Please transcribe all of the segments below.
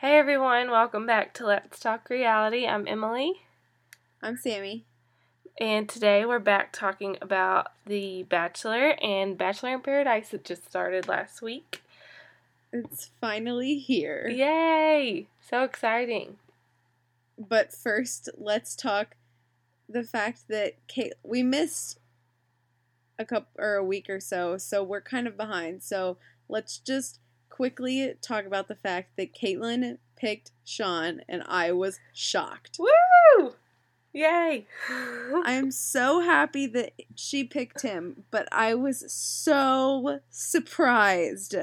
Hey everyone, welcome back to Let's Talk Reality. I'm Emily, I'm Sammy. and today we're back talking about The Bachelor and Bachelor in Paradise that just started last week. It's finally here. Yay! So exciting. But first, let's talk the fact that Kate we missed a couple or a week or so, so we're kind of behind. So let's just quickly talk about the fact that Kaitlyn picked Shawn, and I was shocked. Woo! Yay! I'm so happy that she picked him, but I was so surprised.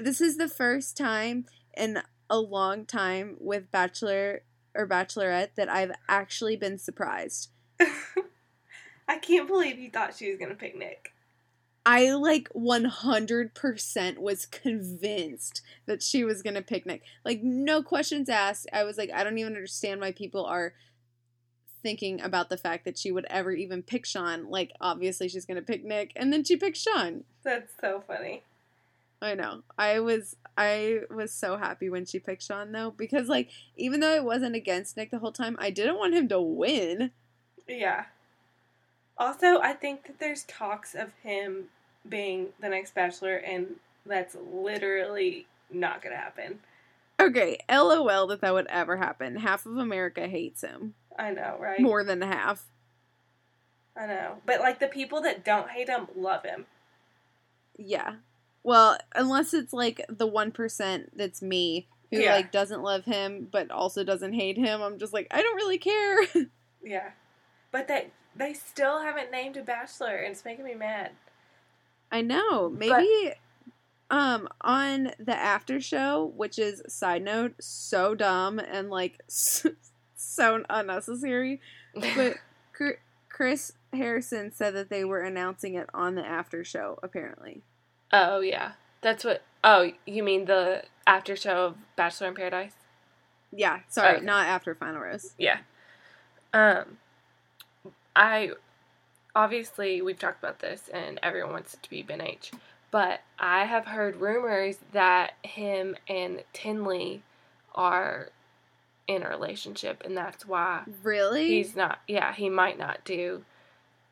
This is the first time in a long time with Bachelor or Bachelorette that I've actually been surprised. I can't believe you thought she was gonna pick Nick. I like 100% was convinced that she was going to pick Nick. Like, no questions asked. I was like, I don't even understand why people are thinking about the fact that she would ever even pick Shawn. Like, obviously, she's going to pick Nick, and then she picked Shawn. That's so funny. I know. I was I was so happy when she picked Shawn though because like even though it wasn't against Nick the whole time, I didn't want him to win. Yeah. Also, I think that there's talks of him being the next Bachelor, and that's literally not gonna happen. Okay, LOL that that would ever happen. Half of America hates him. I know, right? More than half. I know. But like the people that don't hate him love him. Yeah. Well, unless it's like the 1% that's me who Yeah. like doesn't love him but also doesn't hate him. I'm just like, I don't really care. Yeah. But they they still haven't named a bachelor and it's making me mad. I know. Maybe um on the after show, which is side note so dumb and like so unnecessary, but Chris Harrison said that they were announcing it on the after show apparently. oh yeah. That's what oh, you mean the after show of Bachelor in Paradise? Yeah, sorry, Okay. not after Final Rose. Yeah. Um I obviously we've talked about this and everyone wants it to be Ben H. But I have heard rumors that him and Tenley are in a relationship and that's why Really? he's not yeah, he might not do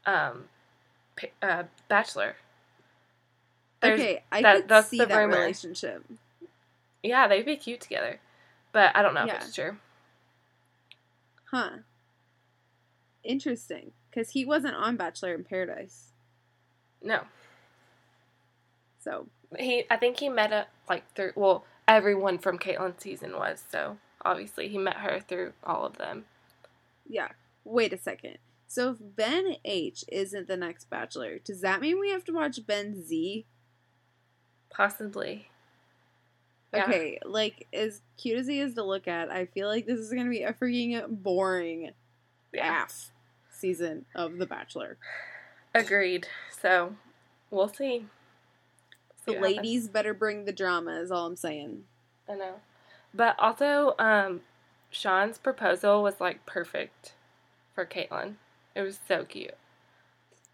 um p- uh Bachelor. There's- okay, I that- could that's see the that rumor. relationship. Yeah, they'd be cute together. But I don't know Yeah. if it's true. Huh. Interesting. Because he wasn't on Bachelor in Paradise. No. So, He, I think he met a like through. Well, everyone from Kaitlyn's season was so obviously he met her through all of them. yeah. Wait a second. So, if Ben H isn't the next Bachelor, does that mean we have to watch Ben Z? Possibly. Yeah. Okay, like, as cute as he is to look at, I feel like this is going to be a freaking boring Yeah. half season of The Bachelor. Agreed. So we'll see. The happens. ladies better bring the drama, is all I'm saying. I know. But also, um, Shawn's proposal was like perfect for Kaitlyn. It was so cute.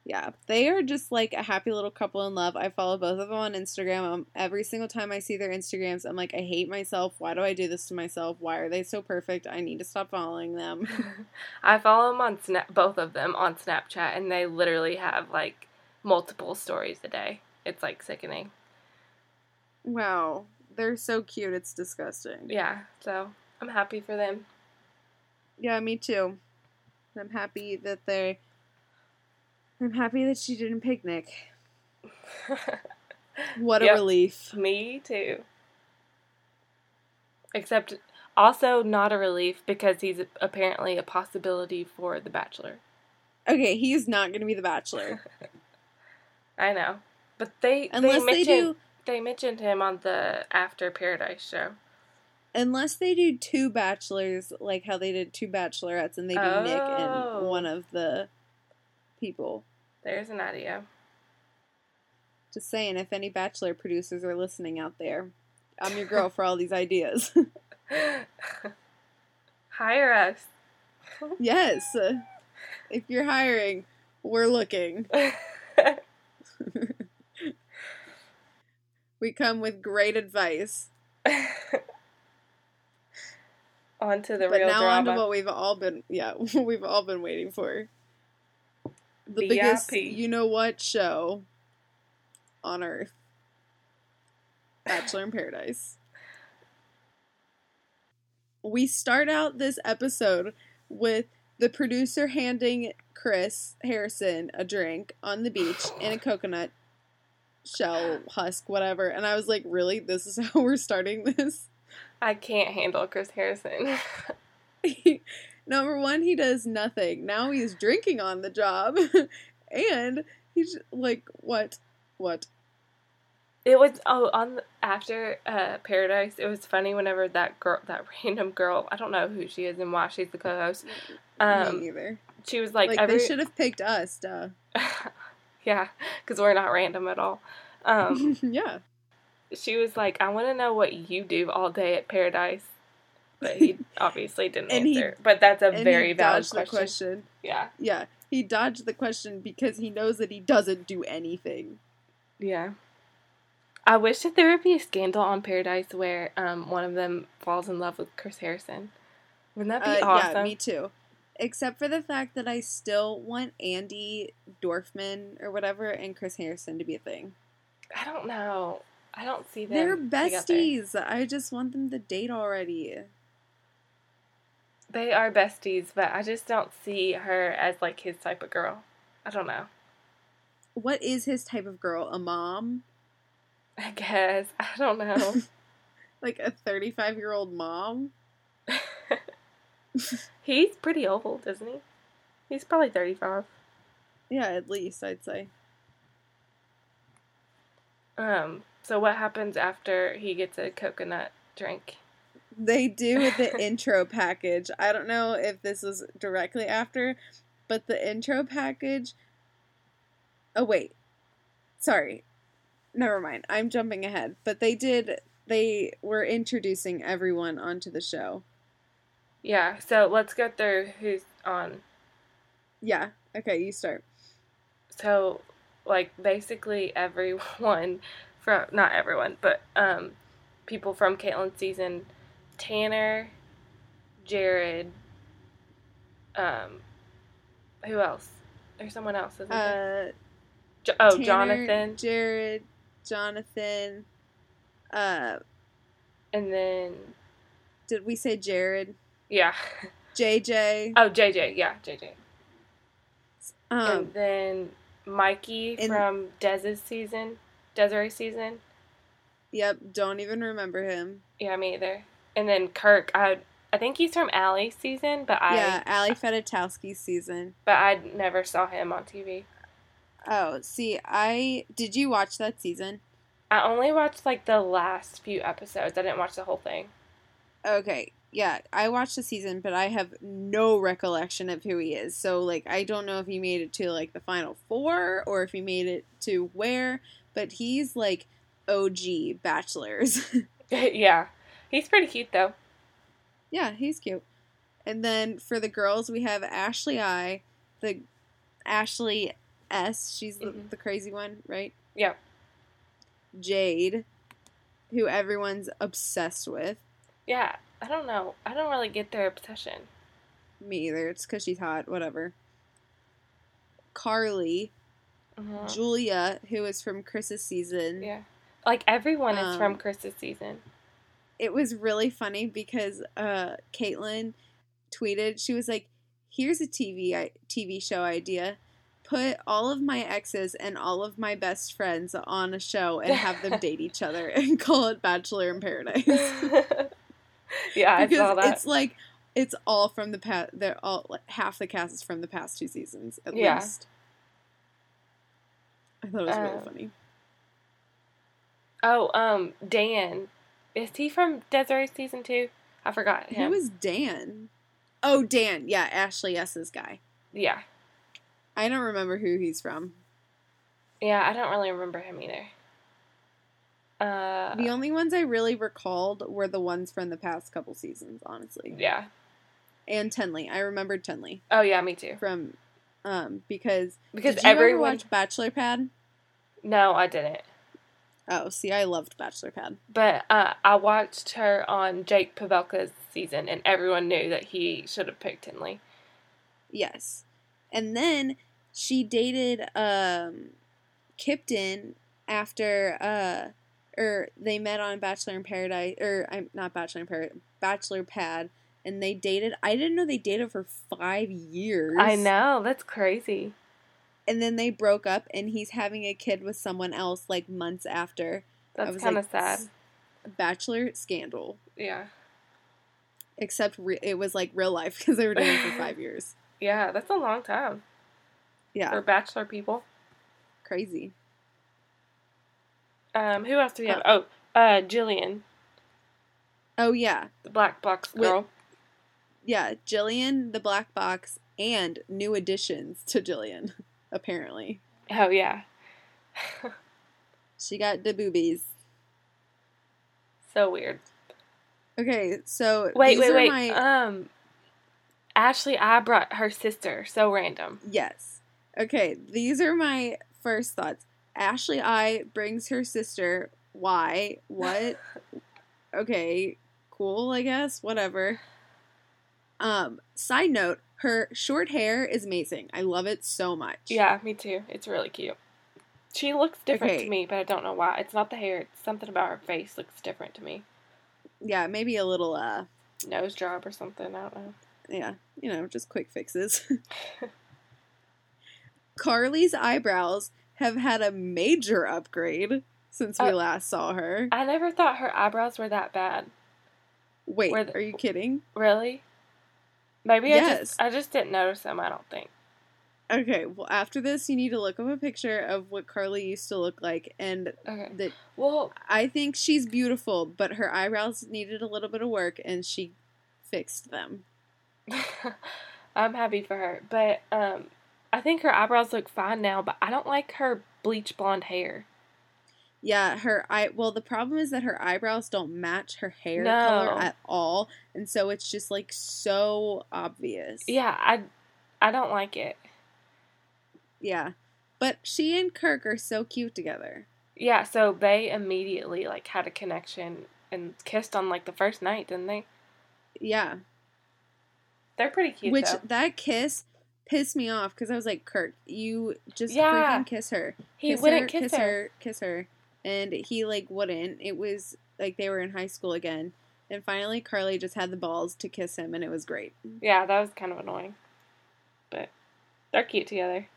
Yeah, they are just like a happy little couple in love. I follow both of them on Instagram. Um, every single time I see their Instagrams, I'm like, I hate myself. Why do I do this to myself? Why are they so perfect? I need to stop following them. I follow them on Snap, both of them on Snapchat, and they literally have like multiple stories a day. It's like sickening. wow, they're so cute. It's disgusting. Yeah, so I'm happy for them. Yeah, me too. I'm happy that they. I'm happy that she didn't pick Nick. What a Yep. relief. Me too. Except also not a relief because he's apparently a possibility for The Bachelor. Okay, he's not going to be the Bachelor I know. But they unless they they mentioned, do. they mentioned him on the After Paradise show. Unless they do two bachelors, like how they did two bachelorettes, and they do Nick Oh. and one oh. of the people. There's an idea. Just saying, if any bachelor producers are listening out there, I'm your girl for all these ideas. Hire us. yes, if you're hiring, we're looking. We come with great advice. On to the but real now drama. on to what we've all been yeah we've all been waiting for. The biggest you know what show on earth. Bachelor in Paradise. We start out this episode with the producer handing Chris Harrison a drink on the beach in a coconut shell husk, whatever. And I was like, really? This is how we're starting this? I can't handle Chris Harrison. Number one, he does nothing. Now he's drinking on the job. and he's like, what? What? It was oh on the, after uh, Paradise. It was funny whenever that girl, that random girl, I don't know who she is and why she's the co-host. Um, Me either. she was like, Like, every they should have picked us, duh. yeah, because we're not random at all. Um, yeah. she was like, I want to know what you do all day at Paradise, but he obviously didn't And he- answer. but that's a very valid question. question. Yeah, Yeah. He dodged the question because he knows that he doesn't do anything. yeah. I wish that there would be a scandal on Paradise where um, one of them falls in love with Chris Harrison. Wouldn't that be Uh, awesome? Yeah, me too. Except for the fact that I still want Andi Dorfman or whatever and Chris Harrison to be a thing. I don't know. I don't see them. They're together. besties. I just want them to date already. They are besties, but I just don't see her as like his type of girl. I don't know. What is his type of girl? A mom? I guess I don't know. Like a 35 year old mom? He's pretty old, isn't he? He's probably thirty-five. Yeah, at least, I'd say. Um. So what happens after he gets a coconut drink? They do the intro package. I don't know if this was directly after, but the intro package. Oh, wait. Sorry. Never mind. I'm jumping ahead. But they did. They were introducing everyone onto the show. Yeah. So let's go through who's on. Yeah. Okay, you start. So, like basically everyone from not everyone, but um, people from Kaitlyn's season, Tanner, Jared, um, who else? There's someone else, isn't there? Uh, Jo- oh, Tanner, Jonathan, Jared, Jonathan. Uh, and then did we say Jared? yeah, JJ. oh JJ, yeah JJ, Um, and then Mikey and- from Dez's season, Desiree season. yep. Don't even remember him. Yeah, me either. And then Kirk, I I think he's from Ali's season, but I yeah, Ali Fedotowsky's season. but I never saw him on TV. Oh, see, I did you watch that season? I only watched like the last few episodes. I didn't watch the whole thing. Okay, yeah, I watched the season, but I have no recollection of who he is. So, like, I don't know if he made it to like the final four or if he made it to where, but he's like OG bachelors. yeah, he's pretty cute though. yeah, he's cute. And then for the girls, we have Ashley I, the Ashley S. She's the, Mhm. the crazy one, right? Yeah. Jade, who everyone's obsessed with. Yeah, I don't know. I don't really get their obsession. Me either. It's because she's hot. Whatever. Carly, Mhm. Juelia, who is from Chris's season. Yeah, like everyone is from Um, Chris's season. It was really funny because uh, Kaitlyn tweeted. She was like, "Here's a TV I- TV show idea." Put all of my exes and all of my best friends on a show and have them date each other and call it Bachelor in Paradise. yeah, I because saw that. it's like it's all from the past. They're all like, half the cast is from the past two seasons at Yeah. least. I thought it was really Um, funny. Oh, um, Dan, is he from Desiree season two? I forgot Who him. is Dan? Oh, Dan. Yeah, Ashley S's guy. yeah, I don't remember who he's from. yeah. I don't really remember him either. Uh, The only ones I really recalled were the ones from the past couple seasons, honestly. yeah. And Tenley. I remembered Tenley Oh yeah, me too. from um because Because did you ever everyone. watch Bachelor Pad? No, I didn't. Oh, see, I loved Bachelor Pad. But uh, I watched her on Jake Pavelka's season, and everyone knew that he should have picked Tenley. Yes. And then she dated um Kiptyn after uh or they met on Bachelor in Paradise or I'm not Bachelor in Paradise Bachelor Pad and they dated I didn't know they dated for 5 years. I know, that's crazy. And then they broke up and he's having a kid with someone else like months after. That's kind of like, sad. Bachelor scandal. Yeah. Except re- it was like real life because they were dating for 5 years. Yeah, that's a long time Yeah, for bachelor people. crazy. Um, who else do we have? Oh, uh, Jillian, Oh yeah. the black box With- girl. Yeah, Jillian, the black box, and new additions to Jillian, apparently. Oh yeah. She got the boobies. so weird. Okay, so Wait, these wait, are wait. my Um, Ashley, I brought her sister. So random. yes. Okay, these are my first thoughts. Ashley I brings her sister. Why? What? okay, cool, I guess. Whatever. Um, side note, her short hair is amazing. I love it so much. Yeah, me too. It's really cute. She looks different Okay. to me, but I don't know why. It's not the hair. It's something about her face looks different to me. Yeah, maybe a little uh Nose job or something. I don't know. yeah, you know, just quick fixes. Carly's eyebrows have had a major upgrade since we Uh, last saw her. I never thought her eyebrows were that bad. Wait, the- are you kidding? Really? Maybe I Yes. just I just didn't notice them. I don't think. Okay, well, after this, you need to look up a picture of what Carly used to look like, and Okay. that Well, I think she's beautiful, but her eyebrows needed a little bit of work, and she fixed them. I'm happy for her, but um, I think her eyebrows look fine now. But I don't like her bleach blonde hair. Yeah, her eye. Well, the problem is that her eyebrows don't match her hair No. color at all, and so it's just like so obvious. Yeah, I I don't like it. Yeah. But she and Kirk are so cute together. Yeah, so they immediately like had a connection and kissed on like the first night, didn't they? Yeah. They're pretty cute Which though. that kiss pissed me off because I was like, Kirk, you just Yeah. freaking kiss her. He kiss wouldn't her, kiss, kiss her. kiss her. And he like wouldn't. It was like they were in high school again. And finally Carly just had the balls to kiss him and it was great. Yeah, that was kind of annoying, but they're cute together.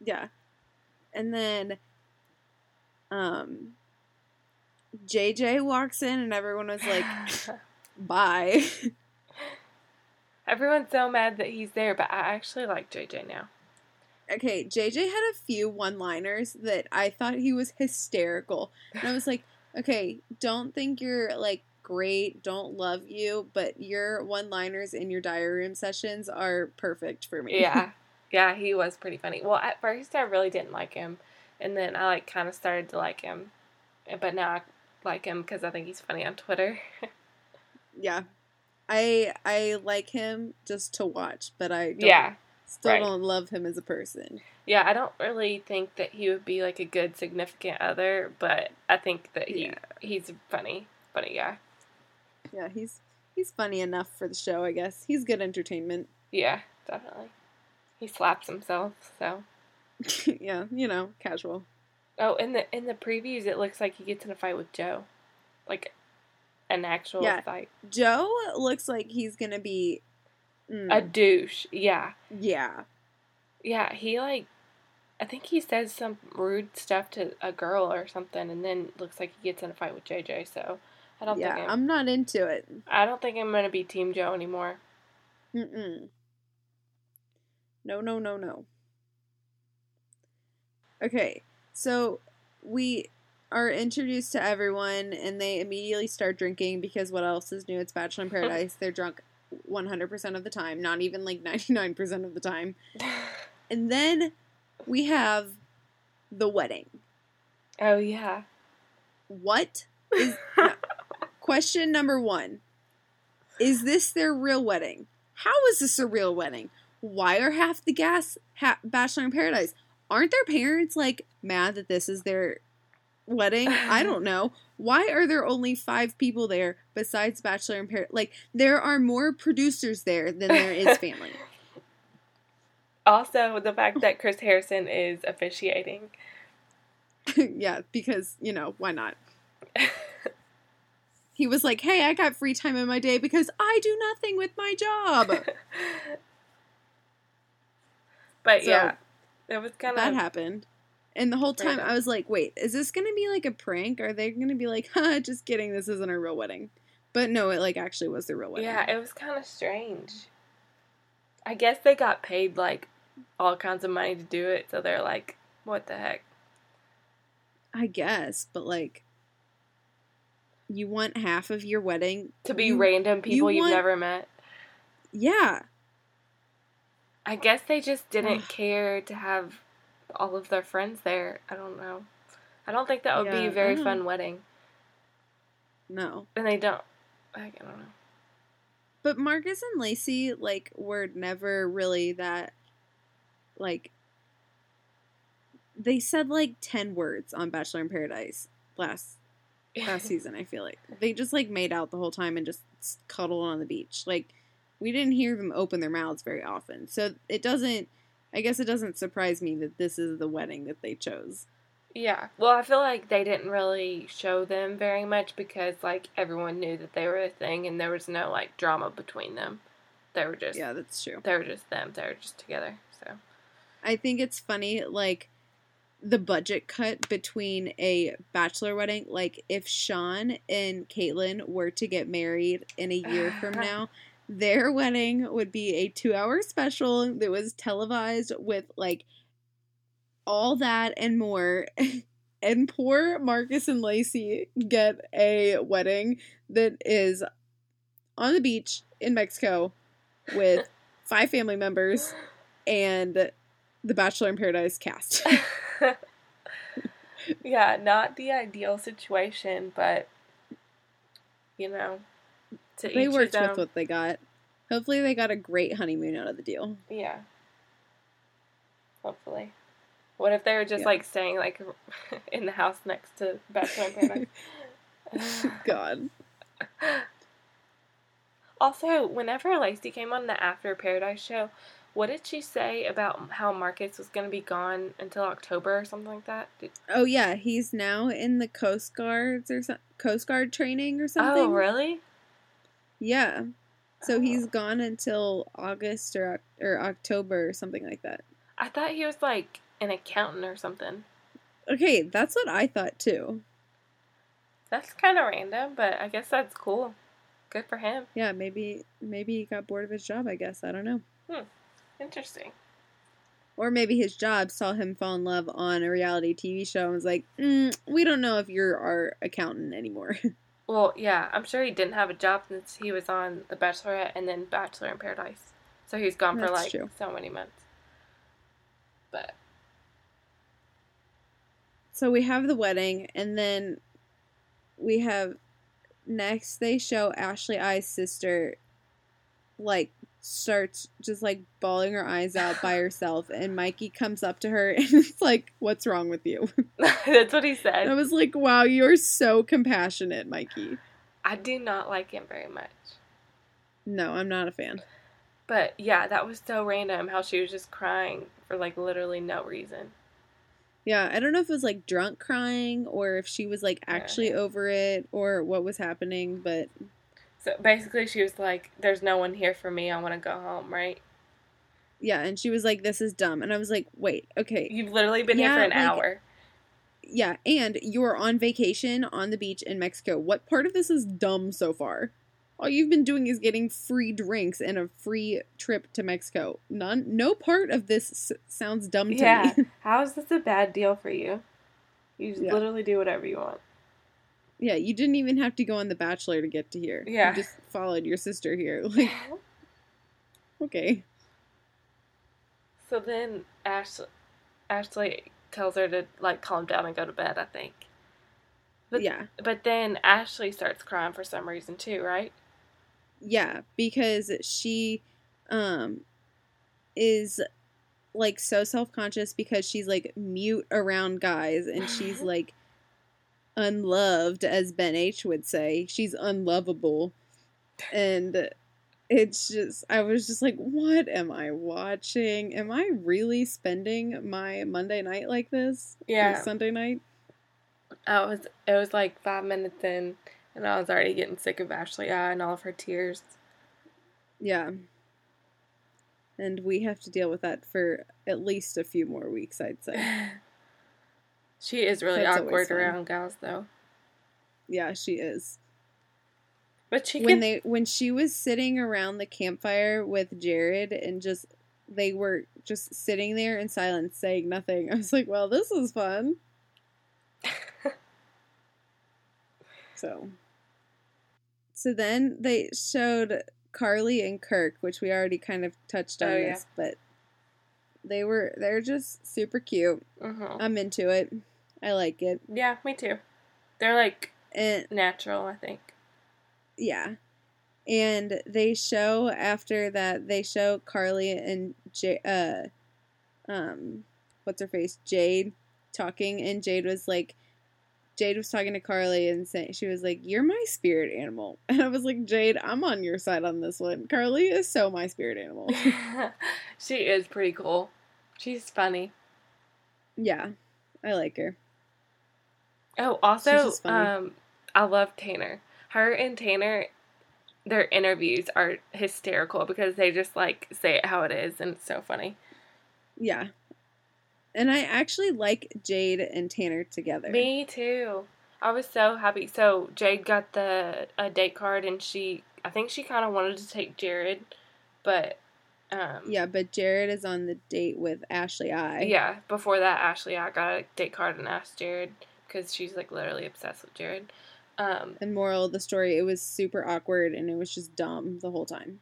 Yeah. And then um JJ walks in and everyone was like, bye. Everyone's so mad that he's there, but I actually like JJ now. Okay, JJ had a few one liners that I thought he was hysterical. And I was like, okay, don't think you're like great, don't love you, but your one liners in your diary room sessions are perfect for me. Yeah, yeah, he was pretty funny. Well, at first I really didn't like him, and then I like kind of started to like him, but now I like him because I think he's funny on Twitter. yeah. I I like him just to watch, but I don't, yeah, still right. don't love him as a person. yeah, I don't really think that he would be like a good significant other, but I think that he Yeah. he's funny, funny guy. Yeah, he's he's funny enough for the show, I guess. He's good entertainment. Yeah, definitely. He slaps himself. So, yeah, you know, casual. oh, in the in the previews, it looks like he gets in a fight with Joe, like an actual Yeah. fight. Joe looks like he's gonna be. Mm, A douche. Yeah. yeah, Yeah, he like, I think he says some rude stuff to a girl or something, and then looks like he gets in a fight with JJ. So I don't yeah. think I'm, I'm not into it. I don't think I'm gonna be Team Joe anymore. Mm-mm. No, no, no, no. Okay, so we are introduced to everyone, and they immediately start drinking because what else is new? It's Bachelor in Paradise. They're drunk 100% of the time, not even like 99% of the time. And then we have the wedding. oh yeah. What is. no. Question number one Is this their real wedding? How is this a real wedding? Why are half the gas ha- Bachelor in Paradise? Aren't their parents like mad that this is their wedding? I don't know. Why are there only five people there besides Bachelor and Paradise? Like, there are more producers there than there is family. also, the fact that Chris Harrison is officiating. yeah, because, you know, why not? he was like, hey, I got free time in my day because I do nothing with my job. but so, yeah, it was kind of. That happened. And the whole time I was like, wait, is this going to be like a prank? Are they going to be like, huh, just kidding, this isn't a real wedding? But no, it like actually was the real wedding. Yeah, it was kind of strange. I guess they got paid like all kinds of money to do it, so they're like, what the heck? I guess, but like, you want half of your wedding to be you, random people you have never met. Yeah. I guess they just didn't care to have all of their friends there. I don't know. I don't think that would yeah, be a very mm. fun wedding. No. And they don't. I don't know. But Marcus and Lacy, like, were never really that, like, they said like 10 words on Bachelor in Paradise last last season, I feel like. They just like made out the whole time and just cuddled on the beach. Like we didn't hear them open their mouths very often. So it doesn't I guess it doesn't surprise me that this is the wedding that they chose. Yeah. Well, I feel like they didn't really show them very much because like everyone knew that they were a thing and there was no like drama between them. They were just Yeah, that's true. They were just them. They were just together. So I think it's funny like the budget cut between a bachelor wedding. Like if Shawn and Kaitlyn were to get married in a year from now, their wedding would be a two hour special that was televised with like all that and more. and poor Marcus and Lacy get a wedding that is on the beach in Mexico with five family members and the Bachelor in Paradise cast. yeah, not the ideal situation, but you know, they worked with what they got. Hopefully, they got a great honeymoon out of the deal. Yeah. Hopefully. What if they were just yeah. like staying like in the house next to Bachelor Paradise? God. Also, whenever Lacy came on the After Paradise show, what did she say about how Marcus was going to be gone until October or something like that? Did... Oh yeah, he's now in the Coast Guards or so- Coast Guard training or something. Oh really? Yeah. So oh. he's gone until August or or October or something like that. I thought he was like an accountant or something. Okay, that's what I thought too. That's kind of random, but I guess that's cool. Good for him. Yeah, maybe maybe he got bored of his job. I guess I don't know. Hmm. Interesting. Or maybe his job saw him fall in love on a reality TV show and was like, mm, we don't know if you're our accountant anymore. well, yeah, I'm sure he didn't have a job since he was on The Bachelorette and then Bachelor in Paradise. So he's gone That's for like true. so many months. But. So we have the wedding, and then we have next they show Ashley I's sister like starts just like bawling her eyes out by herself and Mikey comes up to her and it's like what's wrong with you? That's what he said. And I was like wow you're so compassionate Mikey. I do not like him very much. No I'm not a fan. But yeah that was so random how she was just crying for like literally no reason. Yeah I don't know if it was like drunk crying or if she was like actually yeah. over it or what was happening but so basically, she was like, "There's no one here for me. I want to go home." Right? Yeah, and she was like, "This is dumb," and I was like, "Wait, okay." You've literally been yeah, here for an like, hour. Yeah, and you're on vacation on the beach in Mexico. What part of this is dumb so far? All you've been doing is getting free drinks and a free trip to Mexico. None, no part of this s- sounds dumb to yeah. me. Yeah, how is this a bad deal for you? You yeah. literally do whatever you want. Yeah, you didn't even have to go on The Bachelor to get to here. Yeah. You just followed your sister here. Like, okay. So then Ashley, Ashley tells her to, like, calm down and go to bed, I think. But, yeah. But then Ashley starts crying for some reason, too, right? Yeah, because she um is like so self-conscious because she's like mute around guys and she's like unloved, as Ben H would say. She's unlovable. And it's just, I was just like, what am I watching? Am I really spending my Monday night like this? Yeah. Sunday night? I was it was like five minutes in and I was already getting sick of Ashley I and all of her tears. Yeah. And we have to deal with that for at least a few more weeks, I'd say. she is really That's awkward around gals though. Yeah, she is. But she when can they when she was sitting around the campfire with Jared and just they were just sitting there in silence saying nothing. I was like, "Well, this is fun." so So then they showed Carly and Kirk, which we already kind of touched on Oh, yeah. this, but they were they're just super cute. Mhm. I'm into it. I like it. Yeah, me too. They're like And natural, I think. Yeah. And they show after that they show Carly and J uh um what's her face? Jade talking and Jade was like Jade was talking to Carly and saying she was like, You're my spirit animal and I was like, Jade, I'm on your side on this one. Carly is so my spirit animal. she is pretty cool. She's funny. yeah. I like her. Oh, also, um, I love Tanner. Her and Tanner, their interviews are hysterical because they just like say it how it is, and it's so funny. Yeah. And I actually like Jade and Tanner together. Me too. I was so happy. So Jade got the a date card, and she, I think she kind of wanted to take Jared, but, um, Yeah, but Jared is on the date with Ashley I. yeah. Before that, Ashley, I got a date card and asked Jared because she's like literally obsessed with Jared. Um, And moral of the story, it was super awkward and it was just dumb the whole time.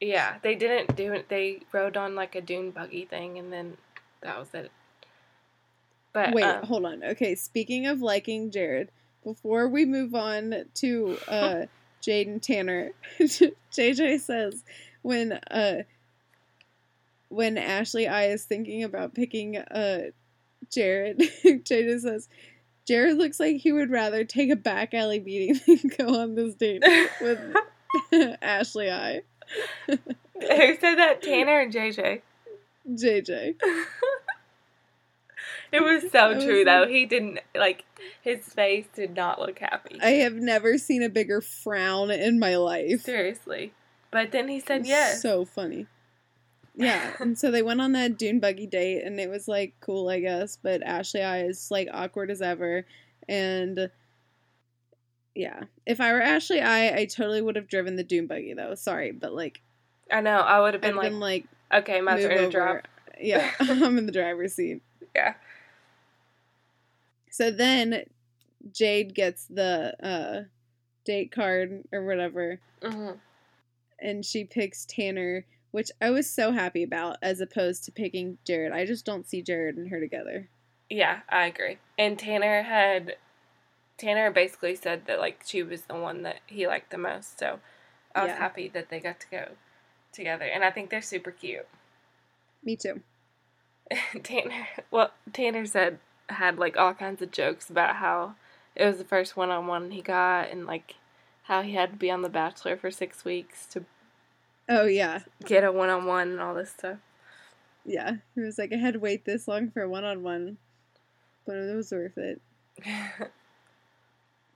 Yeah, they didn't do it. They rode on like a dune buggy thing, and then that was it. But Wait, um, hold on. Okay, speaking of liking Jared, before we move on to uh Jade and Tanner, JJ says when uh when Ashley I is thinking about picking uh Jared, JJ says Jared looks like he would rather take a back alley beating than go on this date with Ashley I. who said that? Tanner and JJ. JJ. It was so was true though. He didn't like his face did not look happy. I have never seen a bigger frown in my life. Seriously. But then he said yes. So funny. Yeah, and so they went on that dune buggy date, and it was like cool, I guess. But Ashley I is like awkward as ever, and yeah, if I were Ashley I, I totally would have driven the dune buggy though. Sorry, but like I know. I would have been like, been like, okay, my turn to drop. Yeah, I'm in the driver's seat. Yeah. So then Jade gets the uh date card or whatever. hmm and she picks Tanner, which I was so happy about, as opposed to picking Jared. I just don't see Jared and her together. Yeah, I agree. And Tanner had Tanner basically said that like she was the one that he liked the most. So I was Yeah. happy that they got to go together. And I think they're super cute. Me too. Tanner well, Tanner said had like all kinds of jokes about how it was the first one on one he got and like how he had to be on The Bachelor for six weeks to Oh yeah, get a one on one and all this stuff. yeah. He was like, I had to wait this long for a one on one, but it was worth it.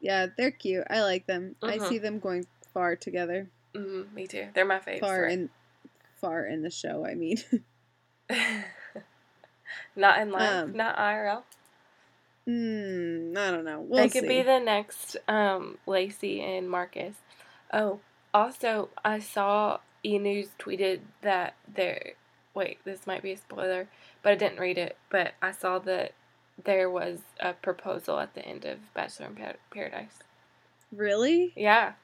Yeah, they're cute. I like them. I Mhm. see them going far together. mm, me too. They're my favorite. Far in, far in the show. I mean, not in life, Um, not IRL. Hmm, I don't know. We'll they could see. be the next um, Lacy and Marcus. Oh, also, I saw E News tweeted that there. Wait, this might be a spoiler, but I didn't read it. But I saw that there was a proposal at the end of Bachelor in Paradise. really. Yeah,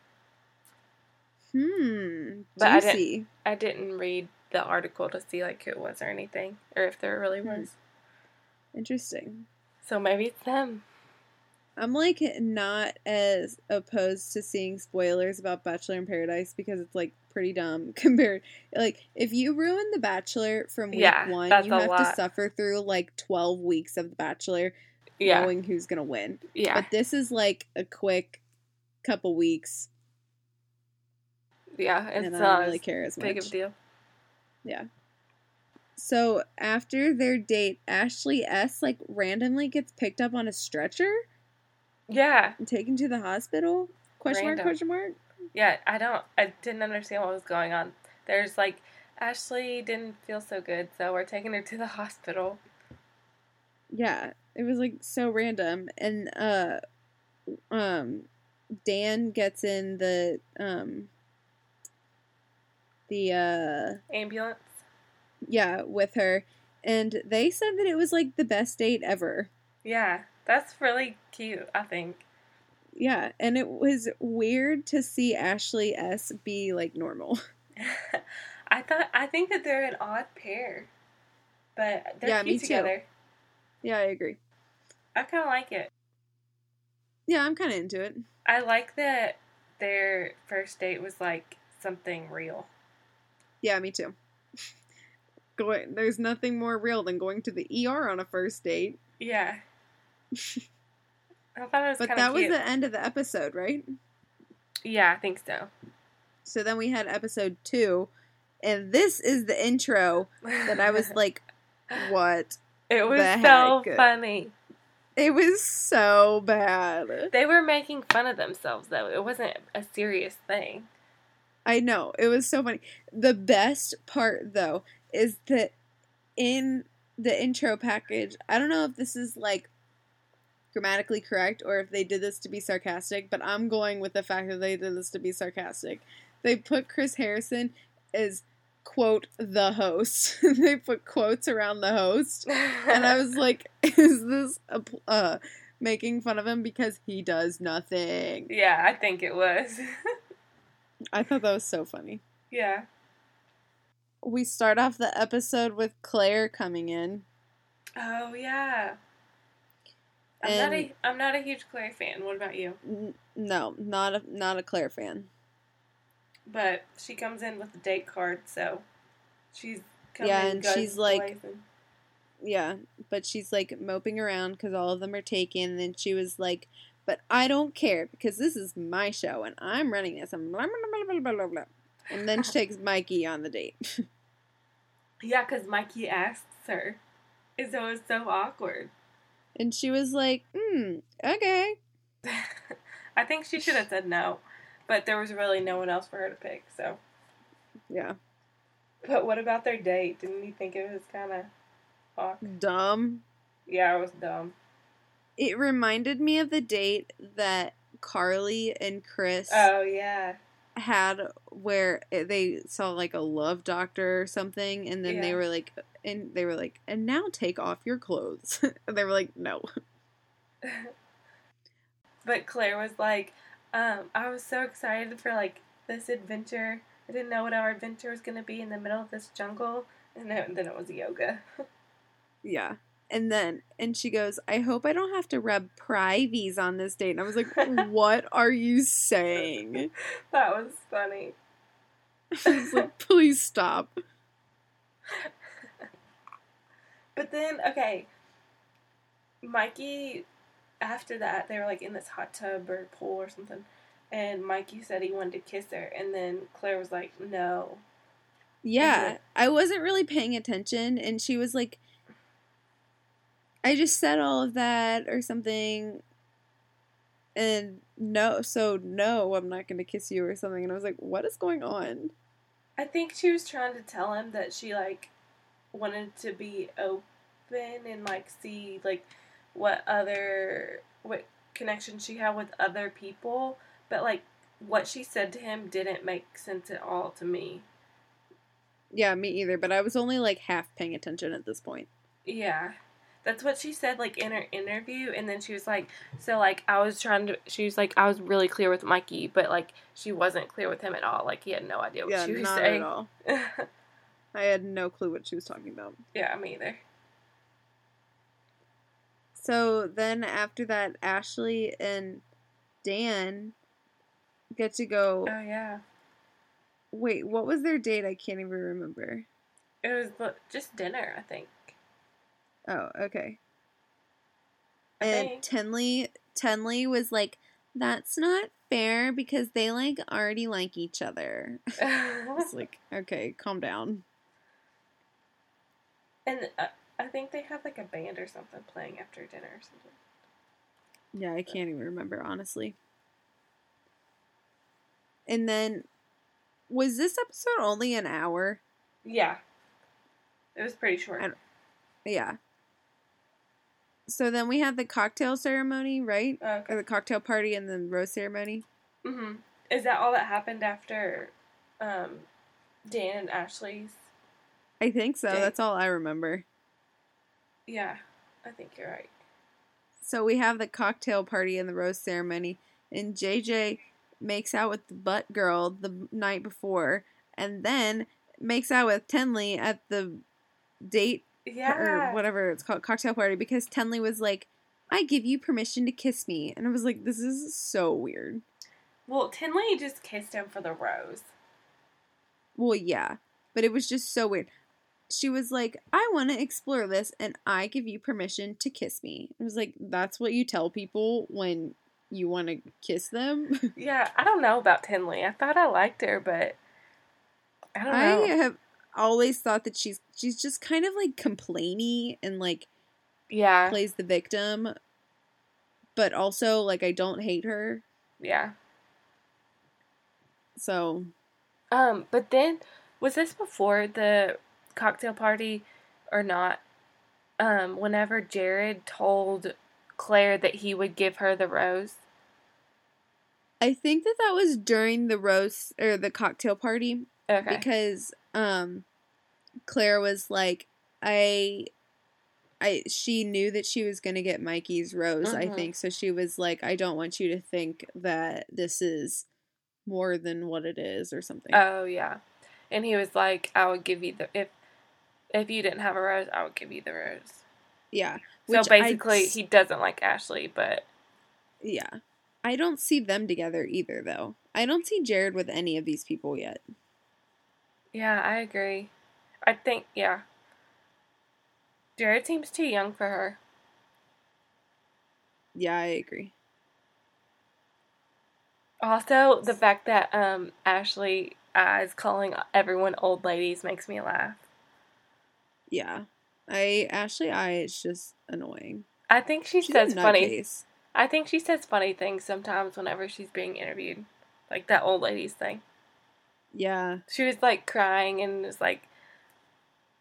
Hmm, But I didn't- I didn't read the article to see like who it was or anything, or if there really Hmm. was. Interesting. So maybe it's them. I'm like not as opposed to seeing spoilers about Bachelor in Paradise because it's like pretty dumb compared like if you ruin the Bachelor from week Yeah, one, you have lot. to suffer through like twelve weeks of the Bachelor. Yeah. knowing who's gonna win. Yeah. But this is like a quick couple weeks, yeah. It's and I not don't uh, really as care as big much. of a deal. Yeah. So after their date, Ashley S like randomly gets picked up on a stretcher Yeah. taken to the hospital. Question Random. mark? Question mark? Yeah. I don't. I didn't understand what was going on. There's like Ashley didn't feel so good, so we're taking her to the hospital. Yeah, it was like so random. And uh, um, Dan gets in the um, the uh, Ambulance. yeah with her, and they said that it was like the best date ever. Yeah. That's really cute. I think. Yeah, and it was weird to see Ashley S be like normal. I thought I think that they're an odd pair, but they're Yeah, cute me too. together. Yeah, I agree. I kind of like it. Yeah, I'm kind of into it. I like that their first date was like something real. Yeah, me too. Going, there's nothing more real than going to the ER on a first date. Yeah. I thought it was But that of was the end of the episode, right? Yeah, I think so. So then we had episode two, and this is the intro that I was like, what? it was so heck? funny. It was so bad. They were making fun of themselves though. It wasn't a serious thing. I know. It was so funny. The best part, though, is that in the intro package, I don't know if this is like grammatically correct or if they did this to be sarcastic, but I'm going with the fact that they did this to be sarcastic. They put Chris Harrison as, quote, the host. they put quotes around the host. And I was like, is this a, pl- uh, making fun of him because he does nothing? Yeah, I think it was. I thought that was so funny. yeah. We start off the episode with Clare coming in. Oh yeah. I'm not a I'm not a huge Clare fan. What about you? N- no, not a not a Clare fan. But she comes in with a date card, so she's coming Yeah, and she's like- blazing. Yeah, but she's like moping around because all of them are taken. And then she was like, "But I don't care because this is my show and I'm running this." And blah blah blah blah blah blah. And then she takes Mikey on the date. Yeah, because Mikey asks her. And so it was so awkward. And she was like, "Hmm, okay." I think she should have said no. But there was really no one else for her to pick, so. Yeah, But what about their date? Didn't you think it was kind of awkward? dumb. Yeah, it was dumb. It reminded me of the date that Carly and Chris Oh, yeah. Had where they saw like a love doctor or something and then they were like and they were like and now take off your clothes. And they were like no. But Clare was like, um, I was so excited for like this adventure. I didn't know what our adventure was gonna be in the middle of this jungle, and then, then it was yoga. yeah and then and she goes i hope i don't have to rub privies on this date and i was like what are you saying that was funny. was like please stop But then, okay, Mikey. After that, they were like in this hot tub or pool or something, and Mikey said he wanted to kiss her, and then Clare was like, "No." yeah i wasn't really paying attention and she was like i just said all of that or something. And no so no i'm not gonna kiss you or something. And i was like what is going on? I think she was trying to tell him that she like wanted to be open and like see like what other what connection she had with other people, but like what she said to him didn't make sense at all to me. yeah me either. But i was only like half paying attention at this point. Yeah. That's what she said like in her interview and then she was like so like I was trying to she was like I was really clear with Mikey but like she wasn't clear with him at all like he had no idea what yeah she was not saying. at all i had no clue what she was talking about yeah, me either. so then after that ashley and dan get to go Oh yeah. wait what was their date i can't even remember It was just dinner, I think. Oh, okay. And. Tenley Tenley was like, "That's not fair because they like already like each other." It's like, okay, calm down. and uh, I think they have like a band or something playing after dinner or something. Yeah, I can't even remember honestly. And then, was this episode only an hour? Yeah. It was pretty short. Yeah. So then we had the cocktail ceremony, right? okay. Or the cocktail party and the rose ceremony. hmm Is that all that happened after um, Dan and Ashley's? I think so. Dang. That's all I remember. Yeah, I think you're right. So we have the cocktail party and the rose ceremony, and JJ makes out with the butt girl the night before, and then makes out with Tenley at the date Yeah. or whatever it's called cocktail party because Tenley was like, "I give you permission to kiss me," and I was like, "This is so weird." Well, Tenley just kissed him for the rose. Well, yeah, but it was just so weird. She was like, "I want to explore this, and I give you permission to kiss me." I was like, "That's what you tell people when you want to kiss them." Yeah, I don't know about Tenley. I thought I liked her, but I don't I know. have always thought that she's she's just kind of like complainy and like yeah, plays the victim, but also like I don't hate her. yeah. So Um, but then was this before the cocktail party or not? Um, whenever Jared told Clare that he would give her the rose. I think that that was during the roast or the cocktail party Okay. because um Clare was like I I she knew that she was going to get Mikey's rose, I Mhm. think. So she was like I don't want you to think that this is more than what it is or something. Oh yeah, and he was like, "I would give you the if if you didn't have a rose, I would give you the rose." yeah. So Which I basically, he doesn't like Ashley, but Yeah. I don't see them together either though. I don't see Jared with any of these people yet. Yeah, I agree. I think yeah. Jared seems too young for her. Yeah, I agree. Also, the fact that um Ashley uh, is calling everyone old ladies makes me laugh. Yeah. I Ashley I is just annoying. I think she She's says funny. nutcase. I think she says funny things sometimes whenever she's being interviewed, like that old ladies thing. Yeah. She was like crying and was like,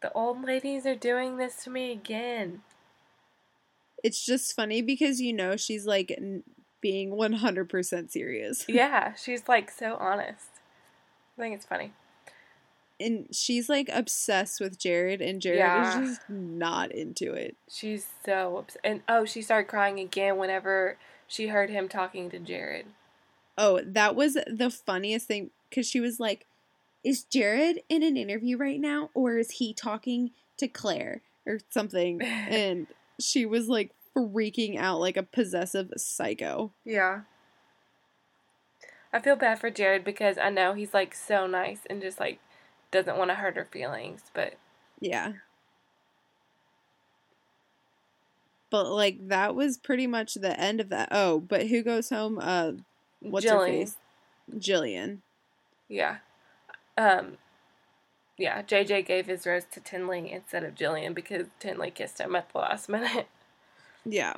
"The old ladies are doing this to me again." It's just funny because you know she's like n- being 100% serious. Yeah, she's like so honest. I think it's funny. And she's like obsessed with Jared and Jared Yeah. is just not into it. She's so upset. And oh, she started crying again whenever she heard him talking to Jared. Oh, that was the funniest thing cuz she was like is Jared in an interview right now or is he talking to Clare or something? and she was like freaking out like a possessive psycho. Yeah. I feel bad for Jared because I know he's like so nice and just like doesn't want to hurt her feelings, but Yeah. But like that was pretty much the end of that. Oh, but who goes home? Uh what's her face? Jillian. Yeah. Um yeah, JJ gave his rose to Tenley instead of Jillian because Tenley kissed him at the last minute. Yeah.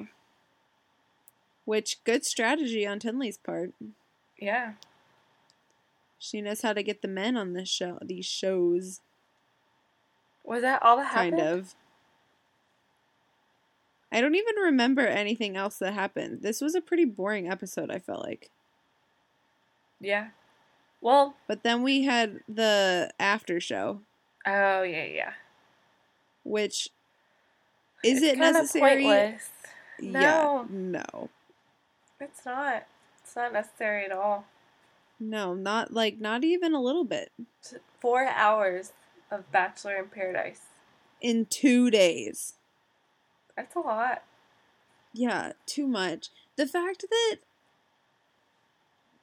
Which good strategy on Tenley's part. yeah. She knows how to get the men on this show these shows. Was that all that happened? Kind of. I don't even remember anything else that happened. This was a pretty boring episode, I felt like. Yeah. Well, But then we had the after show, oh yeah, yeah. which is It's it necessary? Pointless. Yeah, No. no, It's not. It's not necessary at all. no, not like not even a little bit. Four hours of Bachelor in Paradise. In two days, That's a lot. yeah, too much. The fact that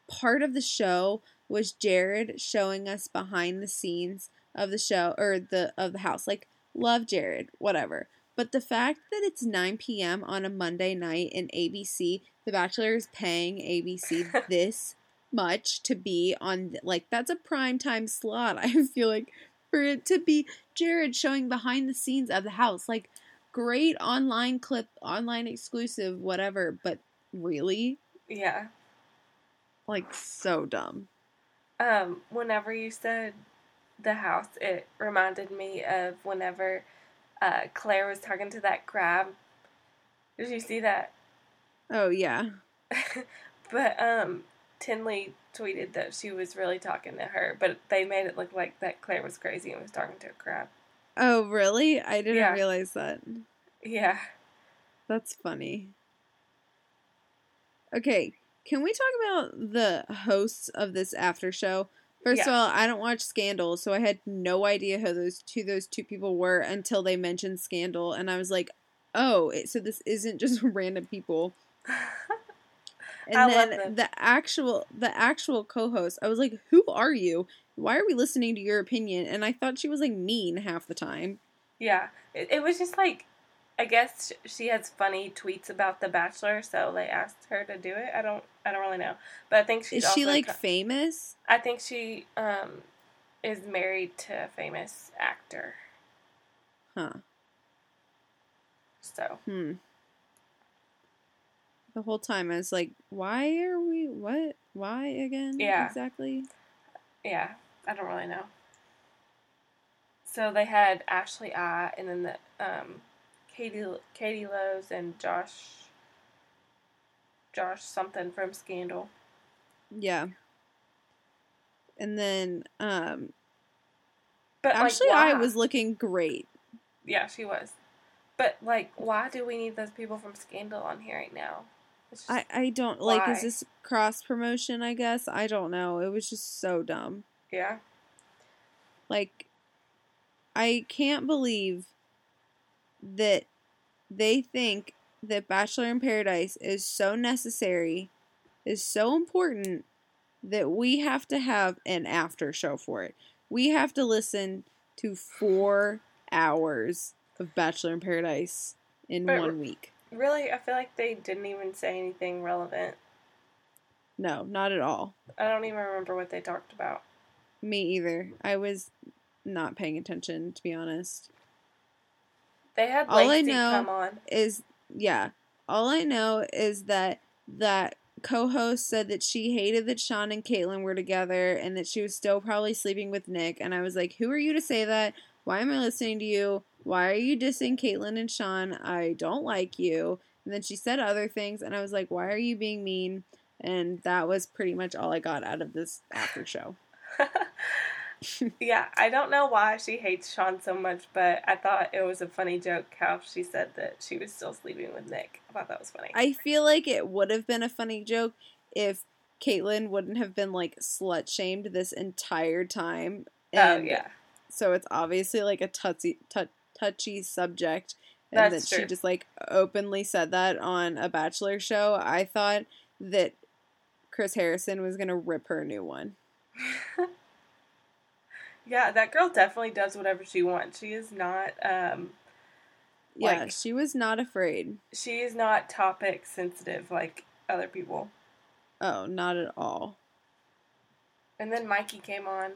part of the show was Jared showing us behind the scenes of the show or the of the house, like love Jared, whatever. But the fact that it's 9 p.m. on a Monday night and ABC, The Bachelor is paying ABC this much to be on, like, that's a prime time slot. I feel like for it to be Jared showing behind the scenes of the house, like, great online clip, online exclusive, whatever, but really? Yeah. Like, so dumb. Um, whenever you said the house, it reminded me of whenever uh, Clare was talking to that crab. Did you see that? Oh yeah. but um, Tenley tweeted that she was really talking to her, but they made it look like that Clare was crazy and was talking to a crab. Oh really? I didn't Yeah. realize that. Yeah. That's funny. Okay, can we talk about the hosts of this after show? First of all, I don't watch Scandal, so I had no idea who those two those two people were until they mentioned Scandal, and I was like, "Oh, it, so this isn't just random people." And I then the actual the actual co-host, I was like, "Who are you? Why are we listening to your opinion?" And I thought she was like mean half the time. yeah. It, it was just like, I guess she has funny tweets about The Bachelor, so they asked her to do it. I don't, I don't really know, but I think she's Is she like co- famous? I think she um is married to a famous actor. Huh. So Hmm. The whole time I was like, why are we what? Why again? Yeah. Exactly. yeah, I don't really know. So they had Ashley I and then the um Katie Katie Lowes and Josh Josh something from Scandal. Yeah. And then um But actually like, I was looking great. yeah, she was. But like, why do we need those people from Scandal on here right now? Just, I I don't like is this cross promotion, I guess? I don't know. It was just so dumb. yeah, Like I can't believe that they think that Bachelor in Paradise is so necessary, is so important that we have to have an after show for it. We have to listen to 4 hours of Bachelor in Paradise in But- one week. really, I feel like they didn't even say anything relevant. No, not at all. I don't even remember what they talked about. Me either. I was not paying attention to be honest. They had All I know- come on. is yeah. All I know is that that co-host said that she hated that Shawn and Kaitlyn were together and that she was still probably sleeping with Nick. And I was like, "Who are you to say that? Why am I listening to you? Why are you dissing Kaitlyn and Shawn? I don't like you." And then she said other things, and I was like, "Why are you being mean?" And that was pretty much all I got out of this after show. yeah, I don't know why she hates Shawn so much, but I thought it was a funny joke how she said that she was still sleeping with Nick. I thought that was funny. I feel like it would have been a funny joke if Kaitlyn wouldn't have been like slut shamed this entire time. oh And yeah, So it's obviously like a touchy, tou- touchy subject, and That's that she just like openly said that on a Bachelor show. I thought that Chris Harrison was gonna rip her a new one. yeah. That girl definitely does whatever she wants. She is not. um Yeah, Like- she was not afraid. She is not topic sensitive like other people. Oh, not at all. And then Mikey came on.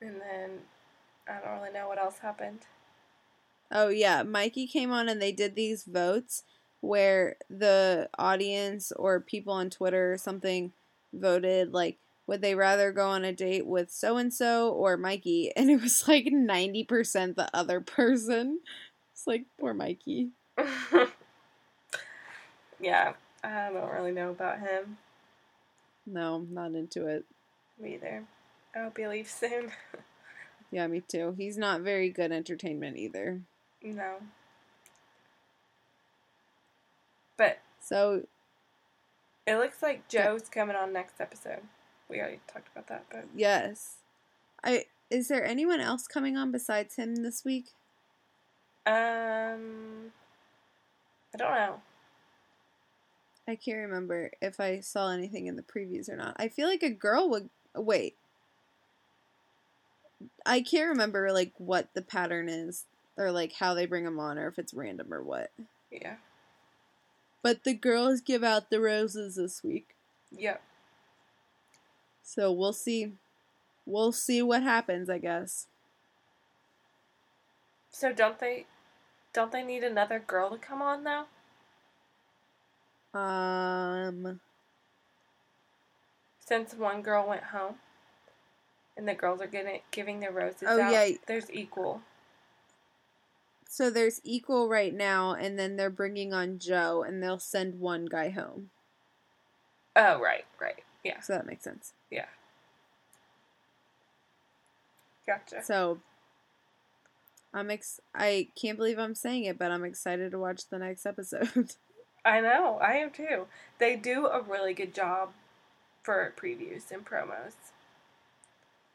And then I don't really know what else happened. Oh yeah, Mikey came on and they did these votes where the audience or people on Twitter or something voted like would they rather go on a date with so and so or Mikey and it was like 90% the other person. It's like poor Mikey. yeah, I don't really know about him No, not into it. Me either. I hope he leaves soon. Yeah, me too. He's not very good entertainment either. no. But So, it looks like Joe's coming on next episode. We already talked about that, but yes. I is there anyone else coming on besides him this week? um I don't know. I can't remember if I saw anything in the previews or not. I feel like a girl would wait. I can't remember like what the pattern is or like how they bring them on, or if it's random or what. Yeah. But the girls give out the roses this week, Yep. So we'll see. We'll see what happens, I guess. So don't they don't they need another girl to come on now? Um, Since one girl went home and the girls are getting giving their roses Oh, out. yeah. There's equal. so there's equal right now, and then they're bringing on Joe, and they'll send one guy home. Oh right, right. Yeah. So that makes sense. Yeah. Gotcha. So I'm ex. I can't believe I'm saying it, but I'm excited to watch the next episode. I know, I am too. They do a really good job for previews and promos.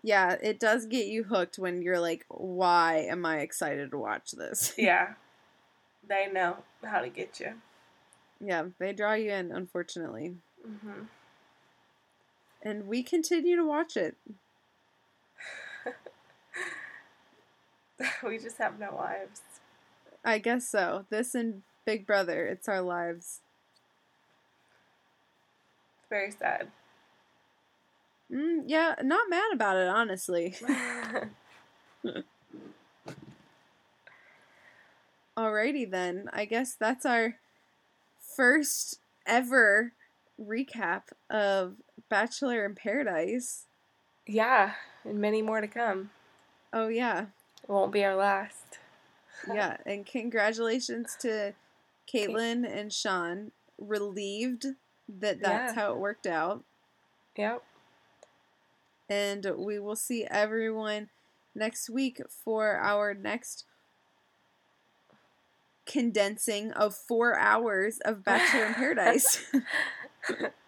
yeah, it does get you hooked when you're like, "Why am I excited to watch this?" Yeah. they know how to get you. yeah, they draw you in, unfortunately, hmm and we continue to watch it. we just have no lives. I guess so. This and Big Brother, it's our lives. It's very sad. Mm, yeah, not mad about it, honestly. Alrighty then. I guess that's our first ever recap of Bachelor in Paradise. yeah, and many more to come. Oh yeah. It won't be our last. Yeah, and congratulations to Kaitlyn and Shawn. Relieved that that's Yeah. how it worked out. Yep. And we will see everyone next week for our next condensing of four hours of Bachelor in Paradise.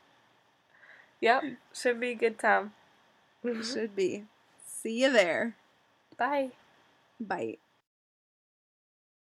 Yep. Should be a good time. Should be. See you there. Bye. Bye.